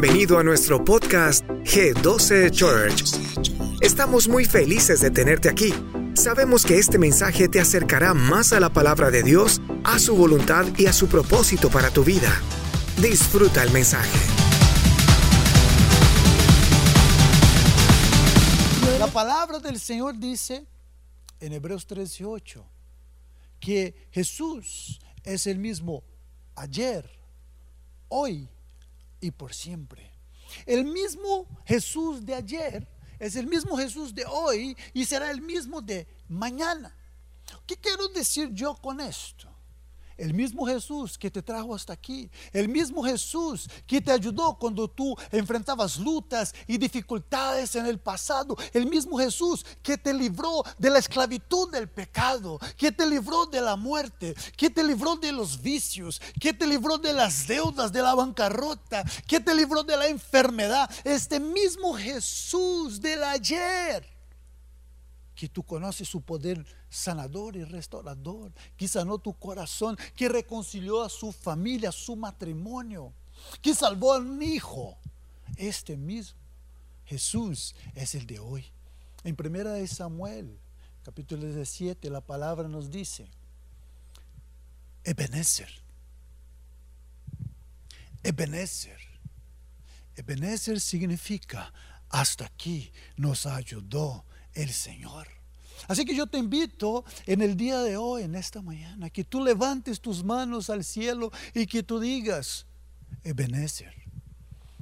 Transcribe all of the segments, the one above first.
bienvenido a nuestro podcast G12 Church. Estamos muy felices de tenerte aquí. Sabemos que este mensaje te acercará más a la palabra de Dios, a su voluntad y a su propósito para tu vida. Disfruta el mensaje. La palabra del Señor dice en Hebreos 13:8 que Jesús es el mismo ayer, hoy y por siempre. El mismo Jesús de ayer es el mismo Jesús de hoy y será el mismo de mañana. ¿Qué quiero decir yo con esto? El mismo Jesús que te trajo hasta aquí, el mismo Jesús que te ayudó cuando tú enfrentabas lutas y dificultades en el pasado, el mismo Jesús que te libró de la esclavitud del pecado, que te libró de la muerte, que te libró de los vicios, que te libró de las deudas, de la bancarrota, que te libró de la enfermedad. Este mismo Jesús del ayer que tú conoces su poder sanador y restaurador, que sanó tu corazón, que reconcilió a su familia, a su matrimonio, que salvó a un hijo. Este mismo Jesús es el de hoy. En primera de Samuel, capítulo 17, la palabra nos dice, Ebenezer, Ebenezer, Ebenezer significa hasta aquí nos ayudó el Señor. Así que yo te invito en el día de hoy, en esta mañana, que tú levantes tus manos al cielo y que tú digas, Ebenezer,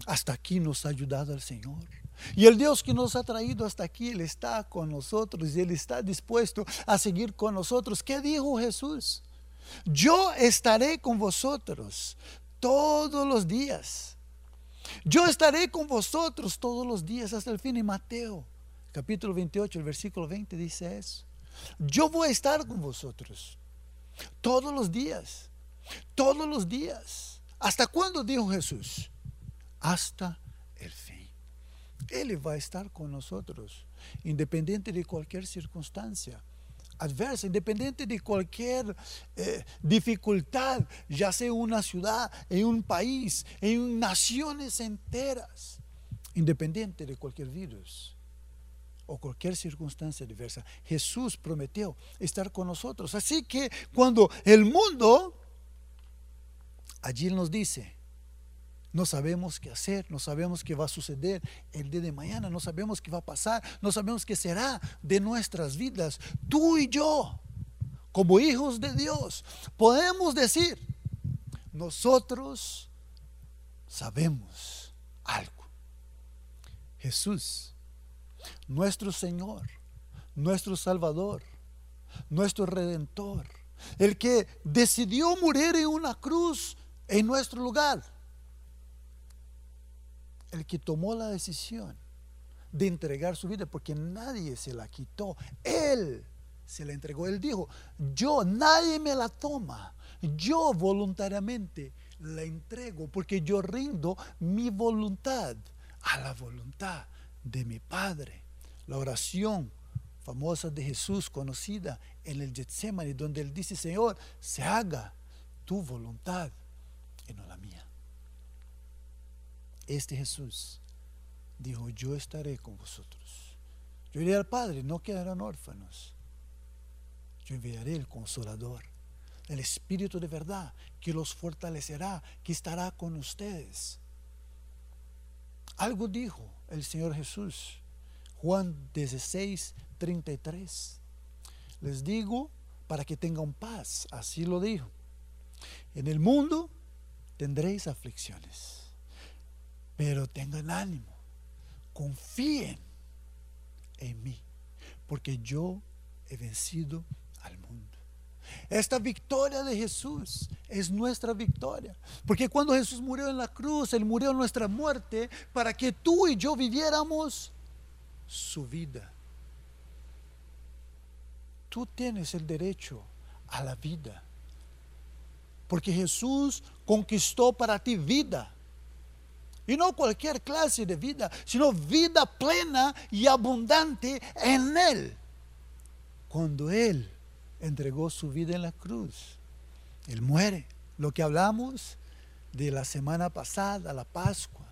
hasta aquí nos ha ayudado el Señor. Y el Dios que nos ha traído hasta aquí, Él está con nosotros y Él está dispuesto a seguir con nosotros. ¿Qué dijo Jesús? Yo estaré con vosotros todos los días. Yo estaré con vosotros todos los días hasta el fin. Y Mateo capítulo 28, el versículo 20 dice eso. Yo voy a estar con vosotros todos los días, todos los días. ¿Hasta cuándo dijo Jesús? Hasta el fin. Él va a estar con nosotros, independiente de cualquier circunstancia adversa, independiente de cualquier eh, dificultad, ya sea una ciudad, en un país, en naciones enteras, independiente de cualquier virus o cualquier circunstancia diversa. Jesús prometió estar con nosotros. Así que cuando el mundo, allí nos dice, no sabemos qué hacer, no sabemos qué va a suceder el día de mañana, no sabemos qué va a pasar, no sabemos qué será de nuestras vidas. Tú y yo, como hijos de Dios, podemos decir, nosotros sabemos algo. Jesús nuestro Señor, nuestro Salvador, nuestro Redentor, el que decidió morir en una cruz en nuestro lugar, el que tomó la decisión de entregar su vida porque nadie se la quitó, Él se la entregó, Él dijo, yo, nadie me la toma, yo voluntariamente la entrego porque yo rindo mi voluntad a la voluntad de mi Padre. La oración famosa de Jesús, conocida en el Getsemani, donde él dice, Señor, se haga tu voluntad y no la mía. Este Jesús dijo, yo estaré con vosotros. Yo iré al Padre, no quedarán órfanos. Yo enviaré el consolador, el Espíritu de verdad, que los fortalecerá, que estará con ustedes. Algo dijo el Señor Jesús. Juan 16, 33. Les digo para que tengan paz, así lo dijo. En el mundo tendréis aflicciones, pero tengan ánimo, confíen en mí, porque yo he vencido. Esta victoria de Jesús es nuestra victoria. Porque cuando Jesús murió en la cruz, Él murió en nuestra muerte para que tú y yo viviéramos su vida. Tú tienes el derecho a la vida. Porque Jesús conquistó para ti vida. Y no cualquier clase de vida, sino vida plena y abundante en Él. Cuando Él entregó su vida en la cruz. Él muere. Lo que hablamos de la semana pasada, la Pascua.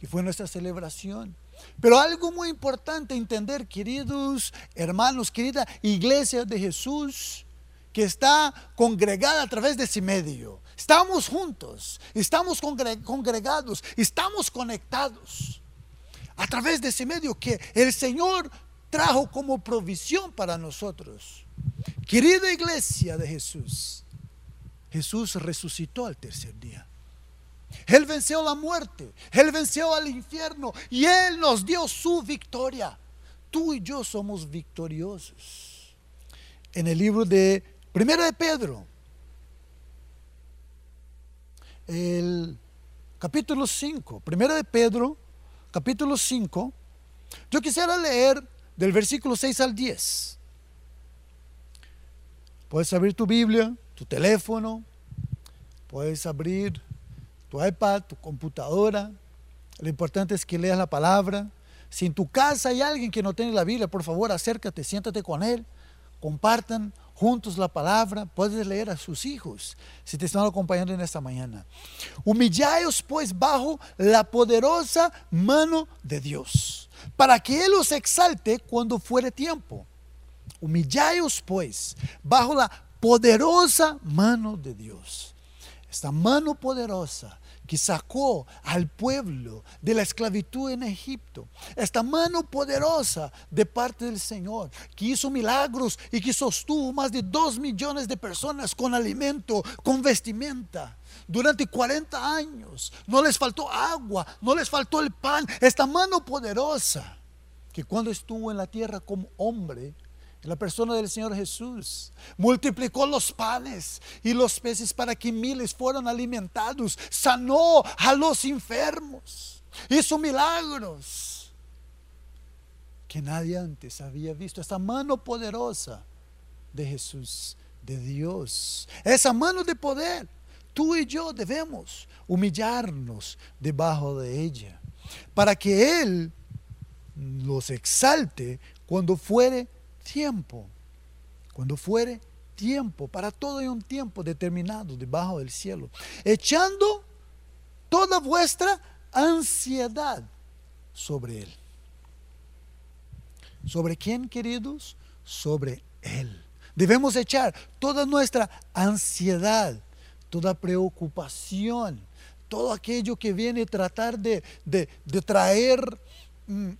y fue nuestra celebración. Pero algo muy importante entender, queridos hermanos, querida iglesia de Jesús, que está congregada a través de ese medio. Estamos juntos, estamos congregados, estamos conectados a través de ese medio que el Señor trajo como provisión para nosotros. Querida iglesia de Jesús, Jesús resucitó al tercer día. Él venció la muerte, Él venció al infierno y Él nos dio su victoria. Tú y yo somos victoriosos. En el libro de Primera de Pedro, el capítulo 5, Primera de Pedro, capítulo 5, yo quisiera leer del versículo 6 al 10. Puedes abrir tu Biblia, tu teléfono, puedes abrir tu iPad, tu computadora. Lo importante es que leas la palabra. Si en tu casa hay alguien que no tiene la Biblia, por favor acércate, siéntate con él, compartan juntos la palabra, puedes leer a sus hijos si te están acompañando en esta mañana. Humillaos pues bajo la poderosa mano de Dios, para que Él os exalte cuando fuere tiempo. Humillaos pues bajo la poderosa mano de Dios. Esta mano poderosa que sacó al pueblo de la esclavitud en Egipto. Esta mano poderosa de parte del Señor, que hizo milagros y que sostuvo más de dos millones de personas con alimento, con vestimenta. Durante 40 años no les faltó agua, no les faltó el pan. Esta mano poderosa que cuando estuvo en la tierra como hombre, la persona del Señor Jesús. Multiplicó los panes y los peces para que miles fueran alimentados. Sanó a los enfermos. Hizo milagros que nadie antes había visto. Esa mano poderosa de Jesús, de Dios. Esa mano de poder. Tú y yo debemos humillarnos debajo de ella. Para que Él los exalte cuando fuere tiempo. Cuando fuere tiempo, para todo hay un tiempo determinado debajo del cielo. Echando toda vuestra ansiedad sobre Él. ¿Sobre quién, queridos? Sobre Él. Debemos echar toda nuestra ansiedad, toda preocupación, todo aquello que viene a tratar de, traer mm,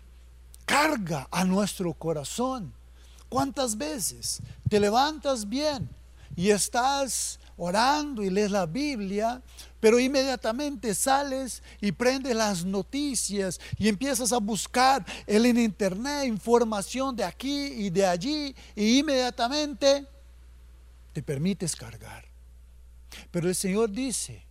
carga a nuestro corazón ¿Cuántas veces te levantas bien y estás orando y lees la Biblia, pero inmediatamente sales y prendes las noticias y empiezas a buscar en internet información de aquí y de allí y inmediatamente te permites cargar. Pero el Señor dice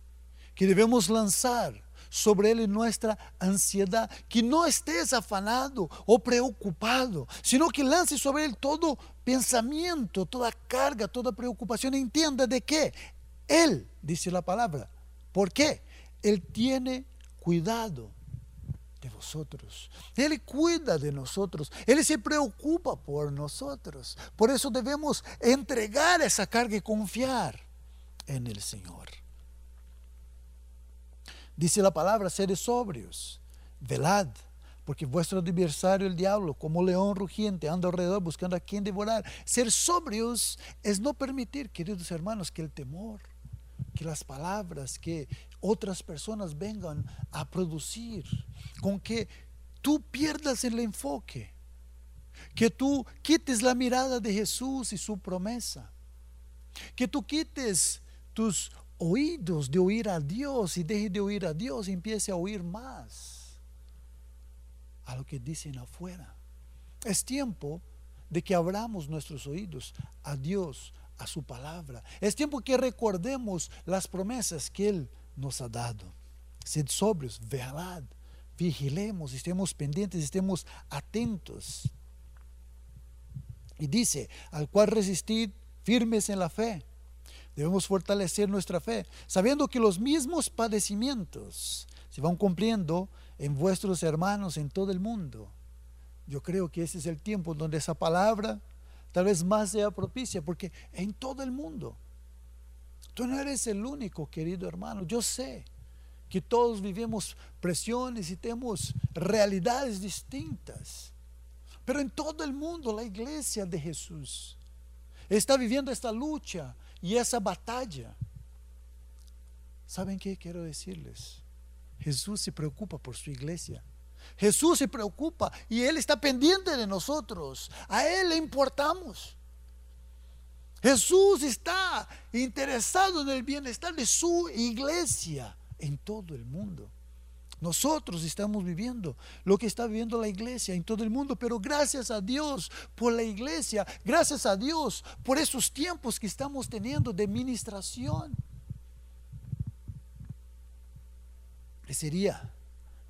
que debemos lanzar sobre Él nuestra ansiedad, que no estés afanado o preocupado, sino que lance sobre Él todo pensamiento, toda carga, toda preocupación. Entienda de qué Él, dice la palabra, ¿por qué? Él tiene cuidado de vosotros. Él cuida de nosotros. Él se preocupa por nosotros. Por eso debemos entregar esa carga y confiar en el Señor. Dice la palabra, seres sobrios, velad, porque vuestro adversario el diablo, como león rugiente, anda alrededor buscando a quien devorar. Ser sobrios es no permitir, queridos hermanos, que el temor, que las palabras, que otras personas vengan a producir, con que tú pierdas el enfoque, que tú quites la mirada de Jesús y su promesa, que tú quites tus oídos de oír a Dios y deje de oír a Dios y empiece a oír más a lo que dicen afuera. Es tiempo de que abramos nuestros oídos a Dios, a su palabra. Es tiempo que recordemos las promesas que Él nos ha dado. Sed sobrios, velad, vigilemos, estemos pendientes, estemos atentos. Y dice, al cual resistid firmes en la fe Debemos fortalecer nuestra fe, sabiendo que los mismos padecimientos se van cumpliendo en vuestros hermanos en todo el mundo. Yo creo que ese es el tiempo donde esa palabra tal vez más sea propicia, porque en todo el mundo. Tú no eres el único, querido hermano. Yo sé que todos vivimos presiones y tenemos realidades distintas. Pero en todo el mundo la iglesia de Jesús está viviendo esta lucha y esa batalla. ¿Saben qué quiero decirles? Jesús se preocupa por su iglesia. Jesús se preocupa y Él está pendiente de nosotros. A Él le importamos. Jesús está interesado en el bienestar de su iglesia en todo el mundo. Nosotros estamos viviendo lo que está viviendo la iglesia en todo el mundo, pero gracias a Dios por la iglesia, gracias a Dios por esos tiempos que estamos teniendo de ministración. ¿Qué sería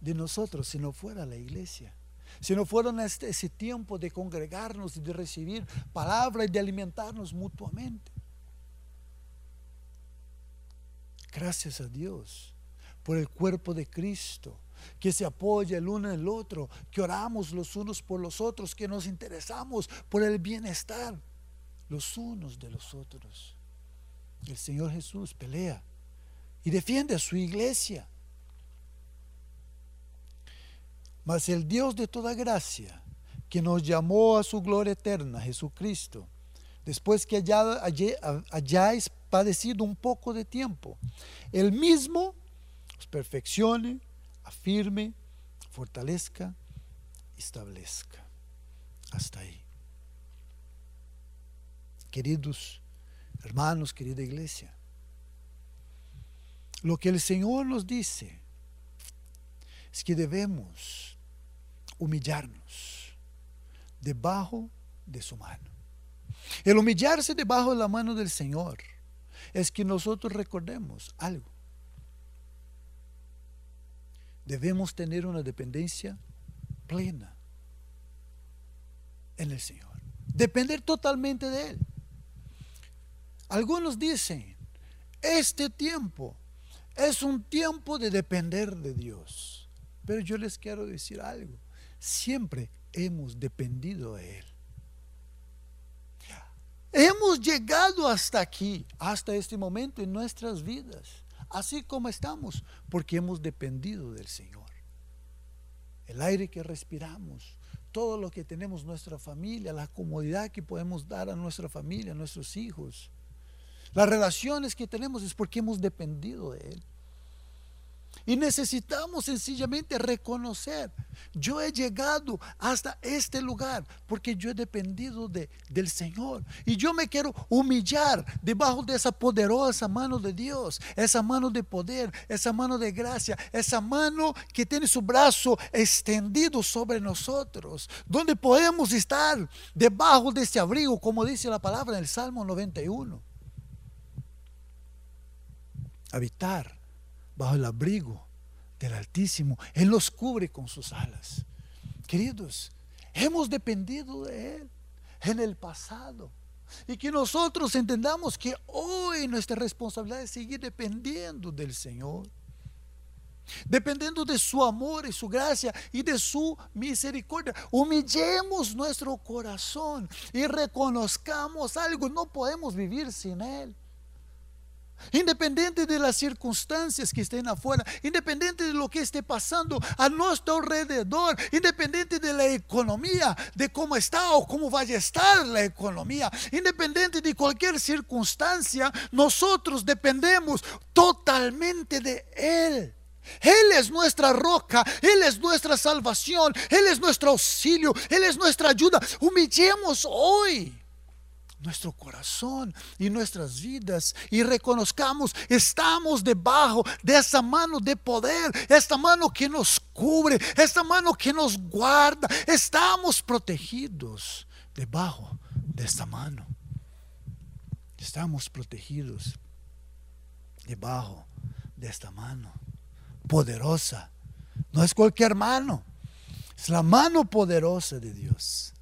de nosotros si no fuera la iglesia? Si no fuera este, ese tiempo de congregarnos y de recibir palabra y de alimentarnos mutuamente. Gracias a Dios por el cuerpo de Cristo, que se apoya el uno en el otro, que oramos los unos por los otros, que nos interesamos por el bienestar los unos de los otros. El Señor Jesús pelea y defiende a su iglesia. Mas el Dios de toda gracia, que nos llamó a su gloria eterna, Jesucristo, después que hayáis padecido un poco de tiempo, el mismo perfeccione, afirme, fortalezca, establezca. Hasta ahí. Queridos hermanos, querida iglesia, lo que el Señor nos dice es que debemos humillarnos debajo de su mano. El humillarse debajo de la mano del Señor es que nosotros recordemos algo debemos tener una dependencia plena en el Señor. Depender totalmente de Él. Algunos dicen, este tiempo es un tiempo de depender de Dios. Pero yo les quiero decir algo. Siempre hemos dependido de Él. Hemos llegado hasta aquí, hasta este momento en nuestras vidas así como estamos, porque hemos dependido del Señor. El aire que respiramos, todo lo que tenemos nuestra familia, la comodidad que podemos dar a nuestra familia, a nuestros hijos, las relaciones que tenemos es porque hemos dependido de Él. Y necesitamos sencillamente reconocer, yo he llegado hasta este lugar porque yo he dependido de, del Señor. Y yo me quiero humillar debajo de esa poderosa mano de Dios, esa mano de poder, esa mano de gracia, esa mano que tiene su brazo extendido sobre nosotros, donde podemos estar debajo de ese abrigo, como dice la palabra en el Salmo 91. Habitar bajo el abrigo del Altísimo. Él los cubre con sus alas. Queridos, hemos dependido de Él en el pasado. Y que nosotros entendamos que hoy nuestra responsabilidad es seguir dependiendo del Señor. Dependiendo de su amor y su gracia y de su misericordia. Humillemos nuestro corazón y reconozcamos algo. No podemos vivir sin Él. Independiente de las circunstancias que estén afuera, independiente de lo que esté pasando a nuestro alrededor, independiente de la economía, de cómo está o cómo vaya a estar la economía, independiente de cualquier circunstancia, nosotros dependemos totalmente de Él. Él es nuestra roca, Él es nuestra salvación, Él es nuestro auxilio, Él es nuestra ayuda. Humillemos hoy nuestro corazón y nuestras vidas y reconozcamos, estamos debajo de esa mano de poder, esta mano que nos cubre, esta mano que nos guarda, estamos protegidos debajo de esta mano. Estamos protegidos debajo de esta mano poderosa. No es cualquier mano, es la mano poderosa de Dios.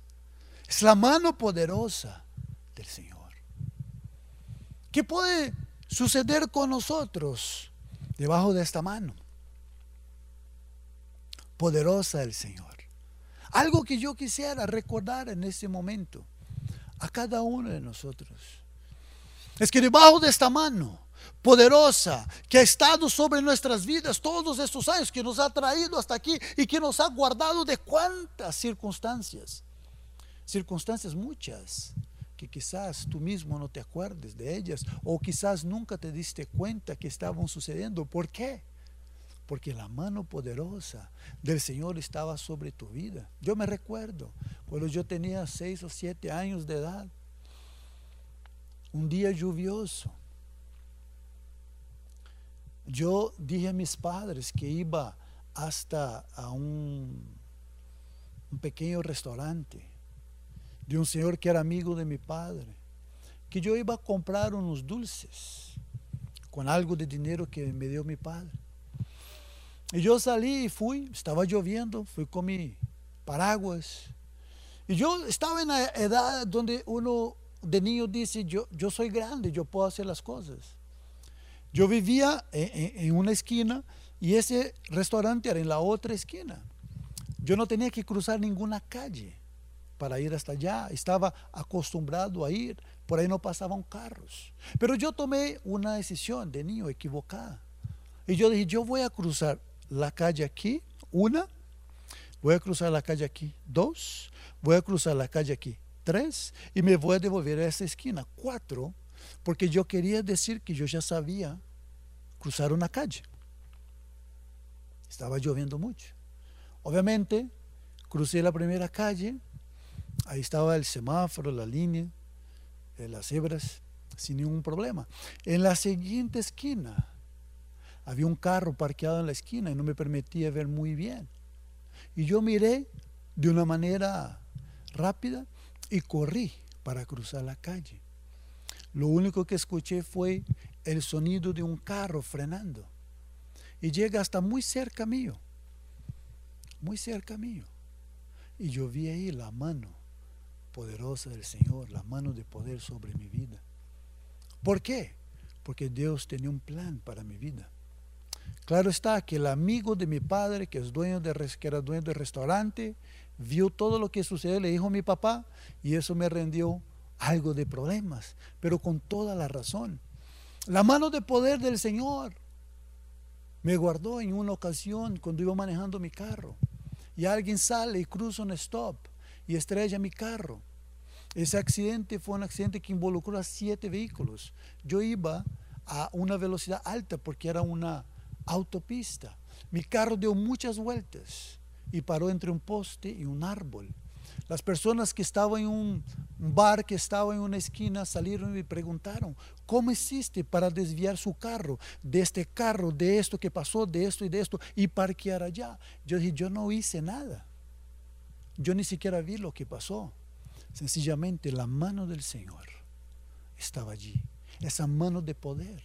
Es la mano poderosa. ¿Qué puede suceder con nosotros debajo de esta mano? Poderosa del Señor. Algo que yo quisiera recordar en este momento a cada uno de nosotros. Es que debajo de esta mano poderosa que ha estado sobre nuestras vidas todos estos años, que nos ha traído hasta aquí y que nos ha guardado de cuántas circunstancias. Circunstancias muchas que quizás tú mismo no te acuerdes de ellas o quizás nunca te diste cuenta que estaban sucediendo. ¿Por qué? Porque la mano poderosa del Señor estaba sobre tu vida. Yo me recuerdo cuando yo tenía seis o siete años de edad, un día lluvioso, yo dije a mis padres que iba hasta a un, un pequeño restaurante de un señor que era amigo de mi padre, que yo iba a comprar unos dulces con algo de dinero que me dio mi padre. Y yo salí y fui, estaba lloviendo, fui con mi paraguas. Y yo estaba en la edad donde uno de niño dice, yo, yo soy grande, yo puedo hacer las cosas. Yo vivía en, una esquina y ese restaurante era en la otra esquina. Yo no tenía que cruzar ninguna calle para ir hasta allá. Estaba acostumbrado a ir, por ahí no pasaban carros. Pero yo tomé una decisión de niño equivocada. Y yo dije, yo voy a cruzar la calle aquí, una, voy a cruzar la calle aquí, dos, voy a cruzar la calle aquí, tres, y me voy a devolver a esa esquina, cuatro, porque yo quería decir que yo ya sabía cruzar una calle. Estaba lloviendo mucho. Obviamente, crucé la primera calle, ahí estaba el semáforo, la línea, eh, las cebras, sin ningún problema. En la siguiente esquina, había un carro parqueado en la esquina y no me permitía ver muy bien. Y yo miré de una manera rápida y corrí para cruzar la calle. Lo único que escuché fue el sonido de un carro frenando. Y llega hasta muy cerca mío. Muy cerca mío. Y yo vi ahí la mano poderosa del Señor, la mano de poder sobre mi vida. ¿Por qué? Porque Dios tenía un plan para mi vida. Claro está que el amigo de mi padre, que, es dueño de, que era dueño del restaurante, vio todo lo que sucedió, le dijo a mi papá, y eso me rendió algo de problemas, pero con toda la razón. La mano de poder del Señor me guardó en una ocasión cuando iba manejando mi carro y alguien sale y cruza un stop y estrella mi carro. Ese accidente fue un accidente que involucró a siete vehículos. Yo iba a una velocidad alta porque era una autopista. Mi carro dio muchas vueltas y paró entre un poste y un árbol. Las personas que estaban en un bar, que estaba en una esquina, salieron y me preguntaron, ¿cómo hiciste para desviar su carro de este carro, de esto que pasó, de esto y de esto, y parquear allá? Yo dije, yo no hice nada. Yo ni siquiera vi lo que pasó. Sencillamente la mano del Señor estaba allí, esa mano de poder.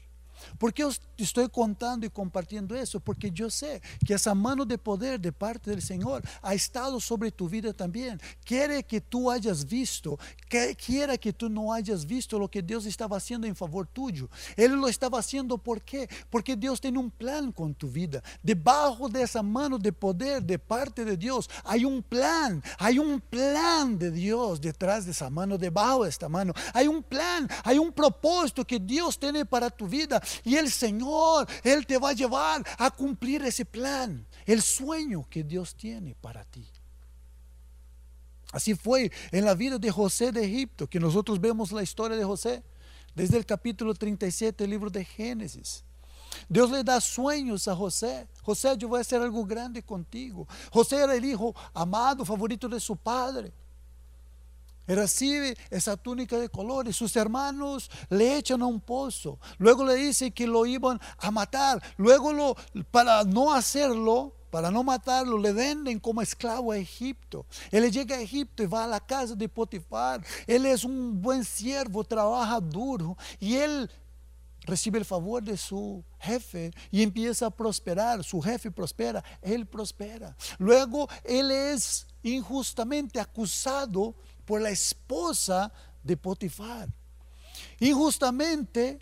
¿Por qué os estoy contando y compartiendo eso? Porque yo sé que esa mano de poder de parte del Señor ha estado sobre tu vida también. Quiere que tú hayas visto, quiera que tú no hayas visto lo que Dios estaba haciendo en favor tuyo. Él lo estaba haciendo ¿por? Porque Dios tiene un plan con tu vida. Debajo de esa mano de poder de parte de Dios hay un plan, hay un plan de Dios detrás de esa mano, debajo de esta mano. Hay un plan, hay un propósito que Dios tiene para tu vida y el Señor, Él te va a llevar a cumplir ese plan, el sueño que Dios tiene para ti. Así fue en la vida de José de Egipto, que nosotros vemos la historia de José desde el capítulo 37 del libro de Génesis. Dios le da sueños a José. José, yo voy a hacer algo grande contigo. José era el hijo amado, favorito de su padre recibe esa túnica de colores. Sus hermanos le echan a un pozo. Luego le dicen que lo iban a matar. Luego lo, para no hacerlo, para no matarlo, le venden como esclavo a Egipto. Él llega a Egipto y va a la casa de Potifar. Él es un buen siervo, trabaja duro y él recibe el favor de su jefe y empieza a prosperar. Su jefe prospera, él prospera. Luego él es injustamente acusado por la esposa de Potifar. Injustamente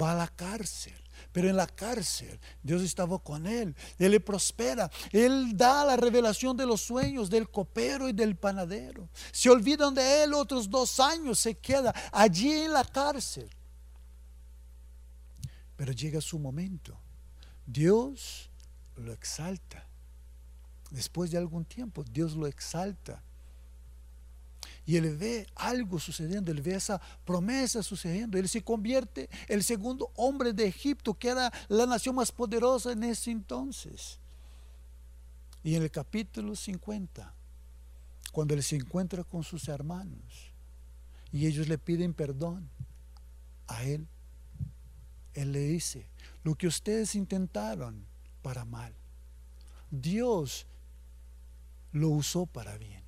va a la cárcel. Pero en la cárcel Dios estaba con él. Él le prospera. Él da la revelación de los sueños del copero y del panadero. Se olvidan de él otros dos años. Se queda allí en la cárcel. Pero llega su momento. Dios lo exalta. Después de algún tiempo, Dios lo exalta. Y él ve algo sucediendo, él ve esa promesa sucediendo. Él se convierte el segundo hombre de Egipto, que era la nación más poderosa en ese entonces. Y en el capítulo 50, cuando él se encuentra con sus hermanos y ellos le piden perdón a él, él le dice, lo que ustedes intentaron para mal, Dios lo usó para bien.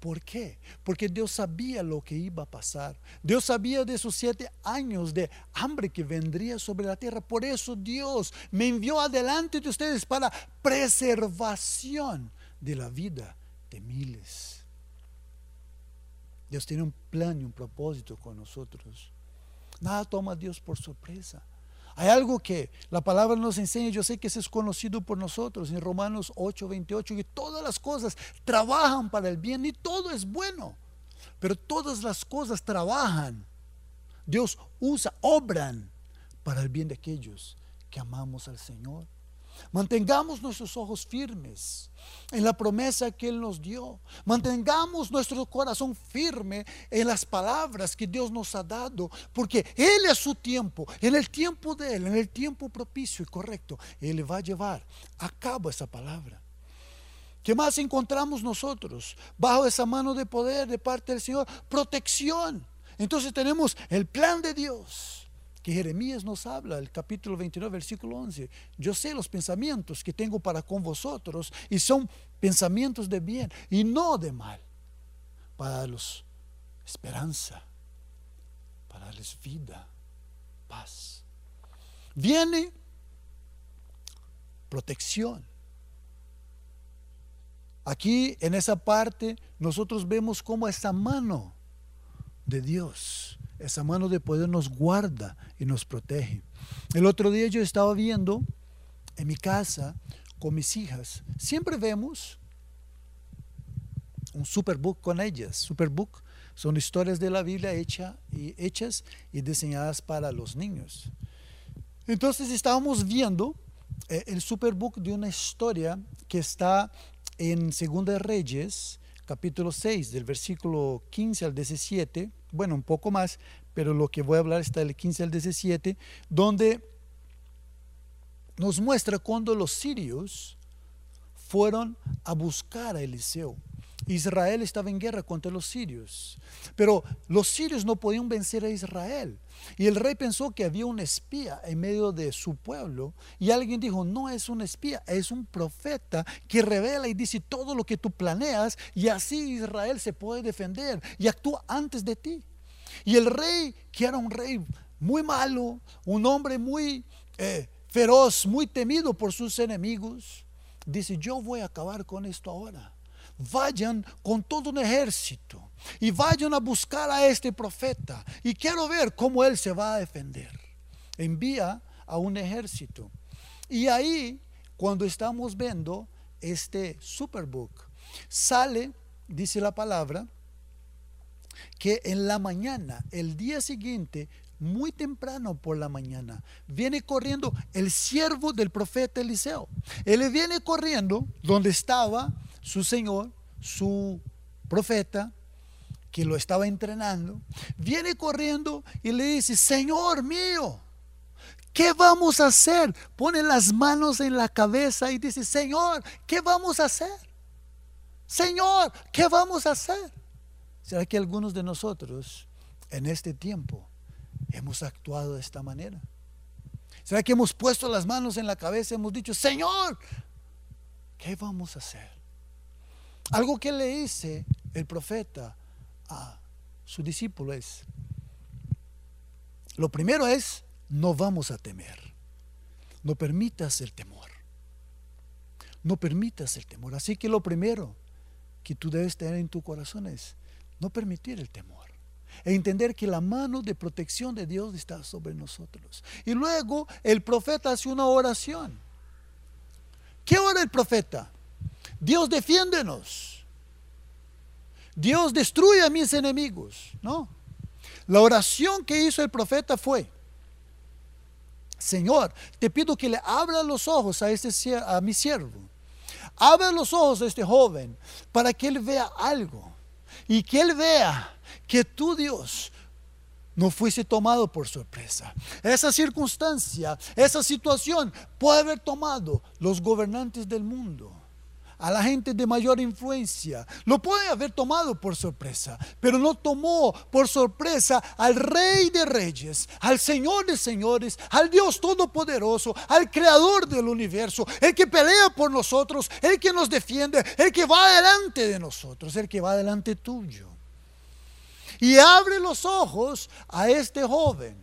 ¿Por qué? Porque Dios sabía lo que iba a pasar. Dios sabía de esos siete años de hambre que vendría sobre la tierra. Por eso Dios me envió adelante de ustedes para preservación de la vida de miles. Dios tiene un plan y un propósito con nosotros. Nada toma a Dios por sorpresa. Hay algo que la palabra nos enseña, yo sé que eso es conocido por nosotros en Romanos 8, 28, que todas las cosas trabajan para el bien y todo es bueno, pero todas las cosas trabajan. Dios usa, obran para el bien de aquellos que amamos al Señor. Mantengamos nuestros ojos firmes en la promesa que Él nos dio. Mantengamos nuestro corazón firme en las palabras que Dios nos ha dado, porque Él es su tiempo, en el tiempo de Él, en el tiempo propicio y correcto, Él va a llevar a cabo esa palabra. ¿Qué más encontramos nosotros bajo esa mano de poder de parte del Señor? Protección. Entonces tenemos el plan de Dios que Jeremías nos habla, el capítulo 29, versículo 11. Yo sé los pensamientos que tengo para con vosotros y son pensamientos de bien y no de mal, para darles esperanza, para darles vida, paz. Viene protección. Aquí en esa parte nosotros vemos cómo esta mano de Dios esa mano de poder nos guarda y nos protege. El otro día yo estaba viendo en mi casa con mis hijas. Siempre vemos un superbook con ellas. Superbook son historias de la Biblia hecha y, hechas y diseñadas para los niños. Entonces estábamos viendo eh, el superbook de una historia que está en Segunda Reyes, capítulo 6, del versículo 15 al 17, bueno, un poco más, pero lo que voy a hablar está del 15 al 17, donde nos muestra cuando los sirios fueron a buscar a Eliseo. Israel estaba en guerra contra los sirios, pero los sirios no podían vencer a Israel. Y el rey pensó que había un espía en medio de su pueblo y alguien dijo, no es un espía, es un profeta que revela y dice todo lo que tú planeas y así Israel se puede defender y actúa antes de ti. Y el rey, que era un rey muy malo, un hombre muy eh, feroz, muy temido por sus enemigos, dice, yo voy a acabar con esto ahora vayan con todo un ejército y vayan a buscar a este profeta y quiero ver cómo él se va a defender. Envía a un ejército. Y ahí, cuando estamos viendo este superbook, sale, dice la palabra, que en la mañana, el día siguiente, muy temprano por la mañana, viene corriendo el siervo del profeta Eliseo. Él viene corriendo donde estaba su Señor, su profeta, que lo estaba entrenando, viene corriendo y le dice, Señor mío, ¿qué vamos a hacer? Pone las manos en la cabeza y dice, Señor, ¿qué vamos a hacer? Señor, ¿qué vamos a hacer? ¿Será que algunos de nosotros en este tiempo hemos actuado de esta manera? ¿Será que hemos puesto las manos en la cabeza y hemos dicho, Señor, ¿qué vamos a hacer? Algo que le dice el profeta a su discípulo es, lo primero es, no vamos a temer. No permitas el temor. No permitas el temor. Así que lo primero que tú debes tener en tu corazón es no permitir el temor. E entender que la mano de protección de Dios está sobre nosotros. Y luego el profeta hace una oración. ¿Qué ora el profeta? Dios defiéndenos. Dios destruye a mis enemigos. No. La oración que hizo el profeta fue, Señor, te pido que le abra los ojos a, este, a mi siervo. Abra los ojos a este joven para que él vea algo y que él vea que tú, Dios, no fuiste tomado por sorpresa. Esa circunstancia, esa situación puede haber tomado los gobernantes del mundo a la gente de mayor influencia. Lo puede haber tomado por sorpresa, pero no tomó por sorpresa al Rey de Reyes, al Señor de Señores, al Dios Todopoderoso, al Creador del universo, el que pelea por nosotros, el que nos defiende, el que va delante de nosotros, el que va delante tuyo. Y abre los ojos a este joven.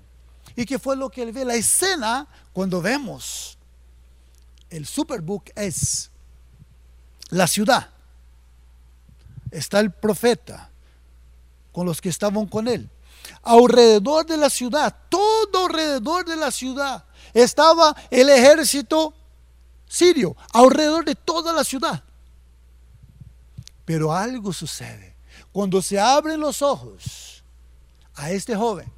¿Y qué fue lo que él ve? La escena cuando vemos el Superbook es la ciudad. Está el profeta con los que estaban con él. Alrededor de la ciudad, todo alrededor de la ciudad, estaba el ejército sirio, alrededor de toda la ciudad. Pero algo sucede. Cuando se abren los ojos a este joven,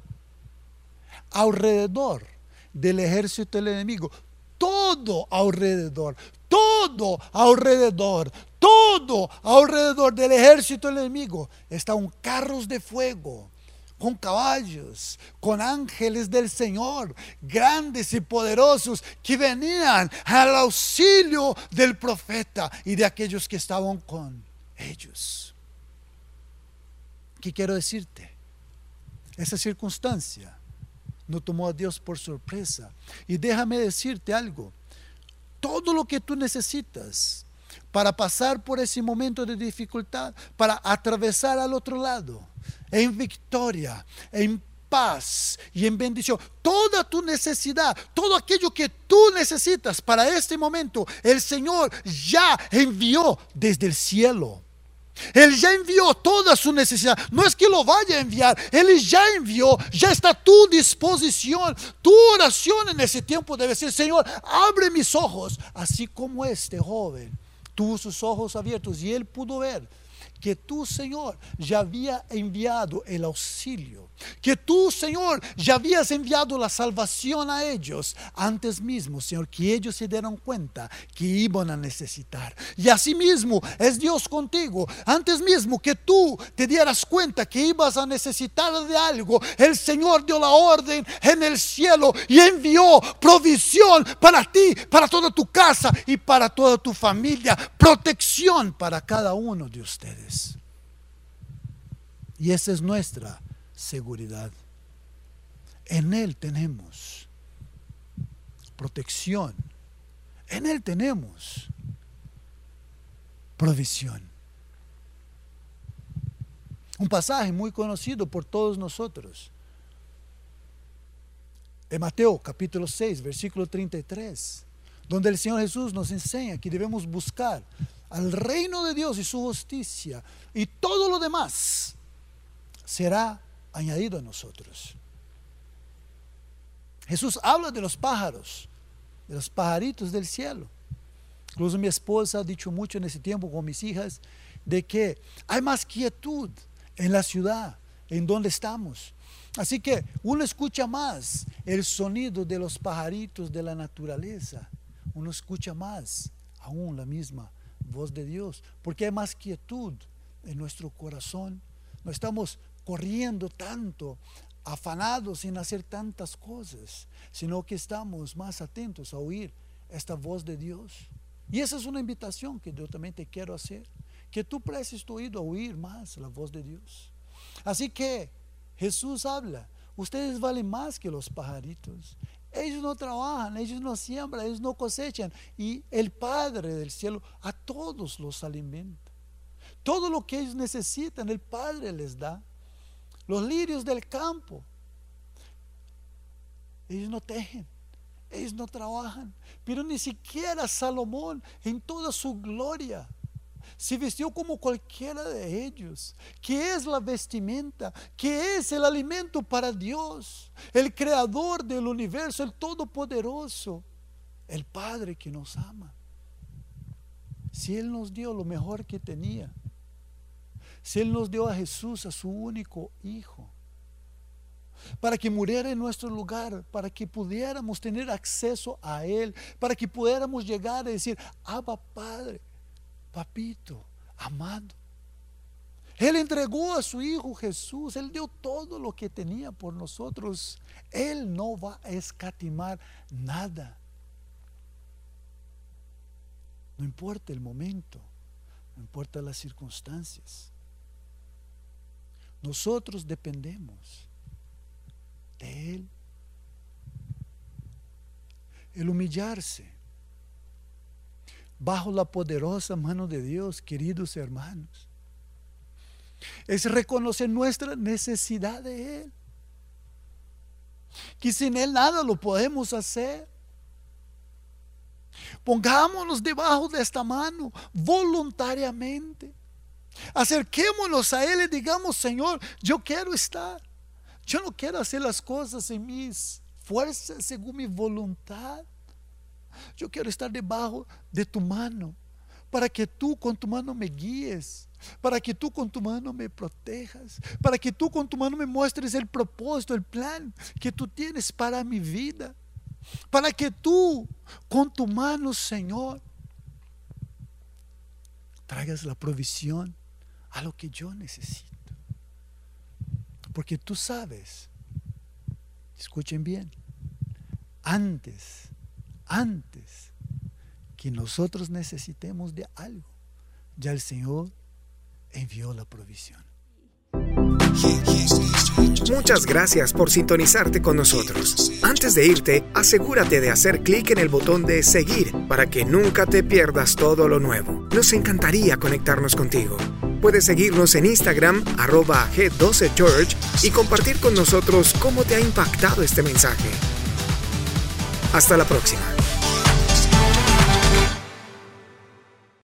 alrededor del ejército del enemigo, todo alrededor, todo alrededor, todo alrededor del ejército enemigo estaban carros de fuego, con caballos, con ángeles del Señor, grandes y poderosos, que venían al auxilio del profeta y de aquellos que estaban con ellos. ¿Qué quiero decirte? Esa circunstancia no tomó a Dios por sorpresa. Y déjame decirte algo, todo lo que tú necesitas para pasar por ese momento de dificultad, para atravesar al otro lado, en victoria, en paz y en bendición. Toda tu necesidad, todo aquello que tú necesitas para este momento, el Señor ya envió desde el cielo. Él ya envió toda su necesidad. No es que lo vaya a enviar. Él ya envió. Ya está a tu disposición. Tu oración en ese tiempo debe ser, Señor, abre mis ojos. Así como este joven tuvo sus ojos abiertos y él pudo ver que tú, Señor, ya había enviado el auxilio, que tú, Señor, ya habías enviado la salvación a ellos antes mismo, Señor, que ellos se dieron cuenta que iban a necesitar. Y asimismo es Dios contigo, antes mismo que tú te dieras cuenta que ibas a necesitar de algo, el Señor dio la orden en el cielo y envió provisión para ti, para toda tu casa y para toda tu familia, protección para cada uno de ustedes. Y esa es nuestra seguridad. En Él tenemos protección. En Él tenemos provisión. Un pasaje muy conocido por todos nosotros. En Mateo capítulo 6, versículo 33, donde el Señor Jesús nos enseña que debemos buscar al reino de Dios y su justicia, y todo lo demás será añadido a nosotros. Jesús habla de los pájaros, de los pajaritos del cielo. Incluso mi esposa ha dicho mucho en ese tiempo con mis hijas de que hay más quietud en la ciudad en donde estamos. Así que uno escucha más el sonido de los pajaritos de la naturaleza. Uno escucha más aún la misma voz de Dios, porque hay más quietud en nuestro corazón. No estamos corriendo tanto, afanados en hacer tantas cosas, sino que estamos más atentos a oír esta voz de Dios. Y esa es una invitación que yo también te quiero hacer, que tú prestes tu oído a oír más la voz de Dios. Así que Jesús habla, ustedes valen más que los pajaritos. Ellos no trabajan, ellos no siembran, ellos no cosechan. Y el Padre del cielo a todos los alimenta. Todo lo que ellos necesitan, el Padre les da. Los lirios del campo, ellos no tejen, ellos no trabajan. Pero ni siquiera Salomón en toda su gloria se vistió como cualquiera de ellos. ¿Qué es la vestimenta? ¿Qué es el alimento para Dios? El creador del universo, el todopoderoso, el Padre que nos ama. Si Él nos dio lo mejor que tenía, si Él nos dio a Jesús, a su único Hijo, para que muriera en nuestro lugar, para que pudiéramos tener acceso a Él, para que pudiéramos llegar a decir, Abba Padre, Papito, amado. Él entregó a su Hijo Jesús, Él dio todo lo que tenía por nosotros. Él no va a escatimar nada. No importa el momento, no importa las circunstancias. Nosotros dependemos de Él. El humillarse bajo la poderosa mano de Dios, queridos hermanos, es reconocer nuestra necesidad de Él. Que sin Él nada lo podemos hacer. Pongámonos debajo de esta mano voluntariamente. Acerquémonos a Él y digamos, Señor, yo quiero estar. Yo no quiero hacer las cosas en mis fuerzas, según mi voluntad. Yo quiero estar debajo de tu mano, para que tú con tu mano me guíes, para que tú con tu mano me protejas, para que tú con tu mano me muestres el propósito, el plan que tú tienes para mi vida, para que tú con tu mano, Señor, traigas la provisión a lo que yo necesito. Porque tú sabes, escuchen bien, antes, antes que nosotros necesitemos de algo, ya el Señor envió la provisión. Muchas gracias por sintonizarte con nosotros. Antes de irte, asegúrate de hacer clic en el botón de seguir para que nunca te pierdas todo lo nuevo. Nos encantaría conectarnos contigo. Puedes seguirnos en Instagram, arroba G12Church, y compartir con nosotros cómo te ha impactado este mensaje. Hasta la próxima.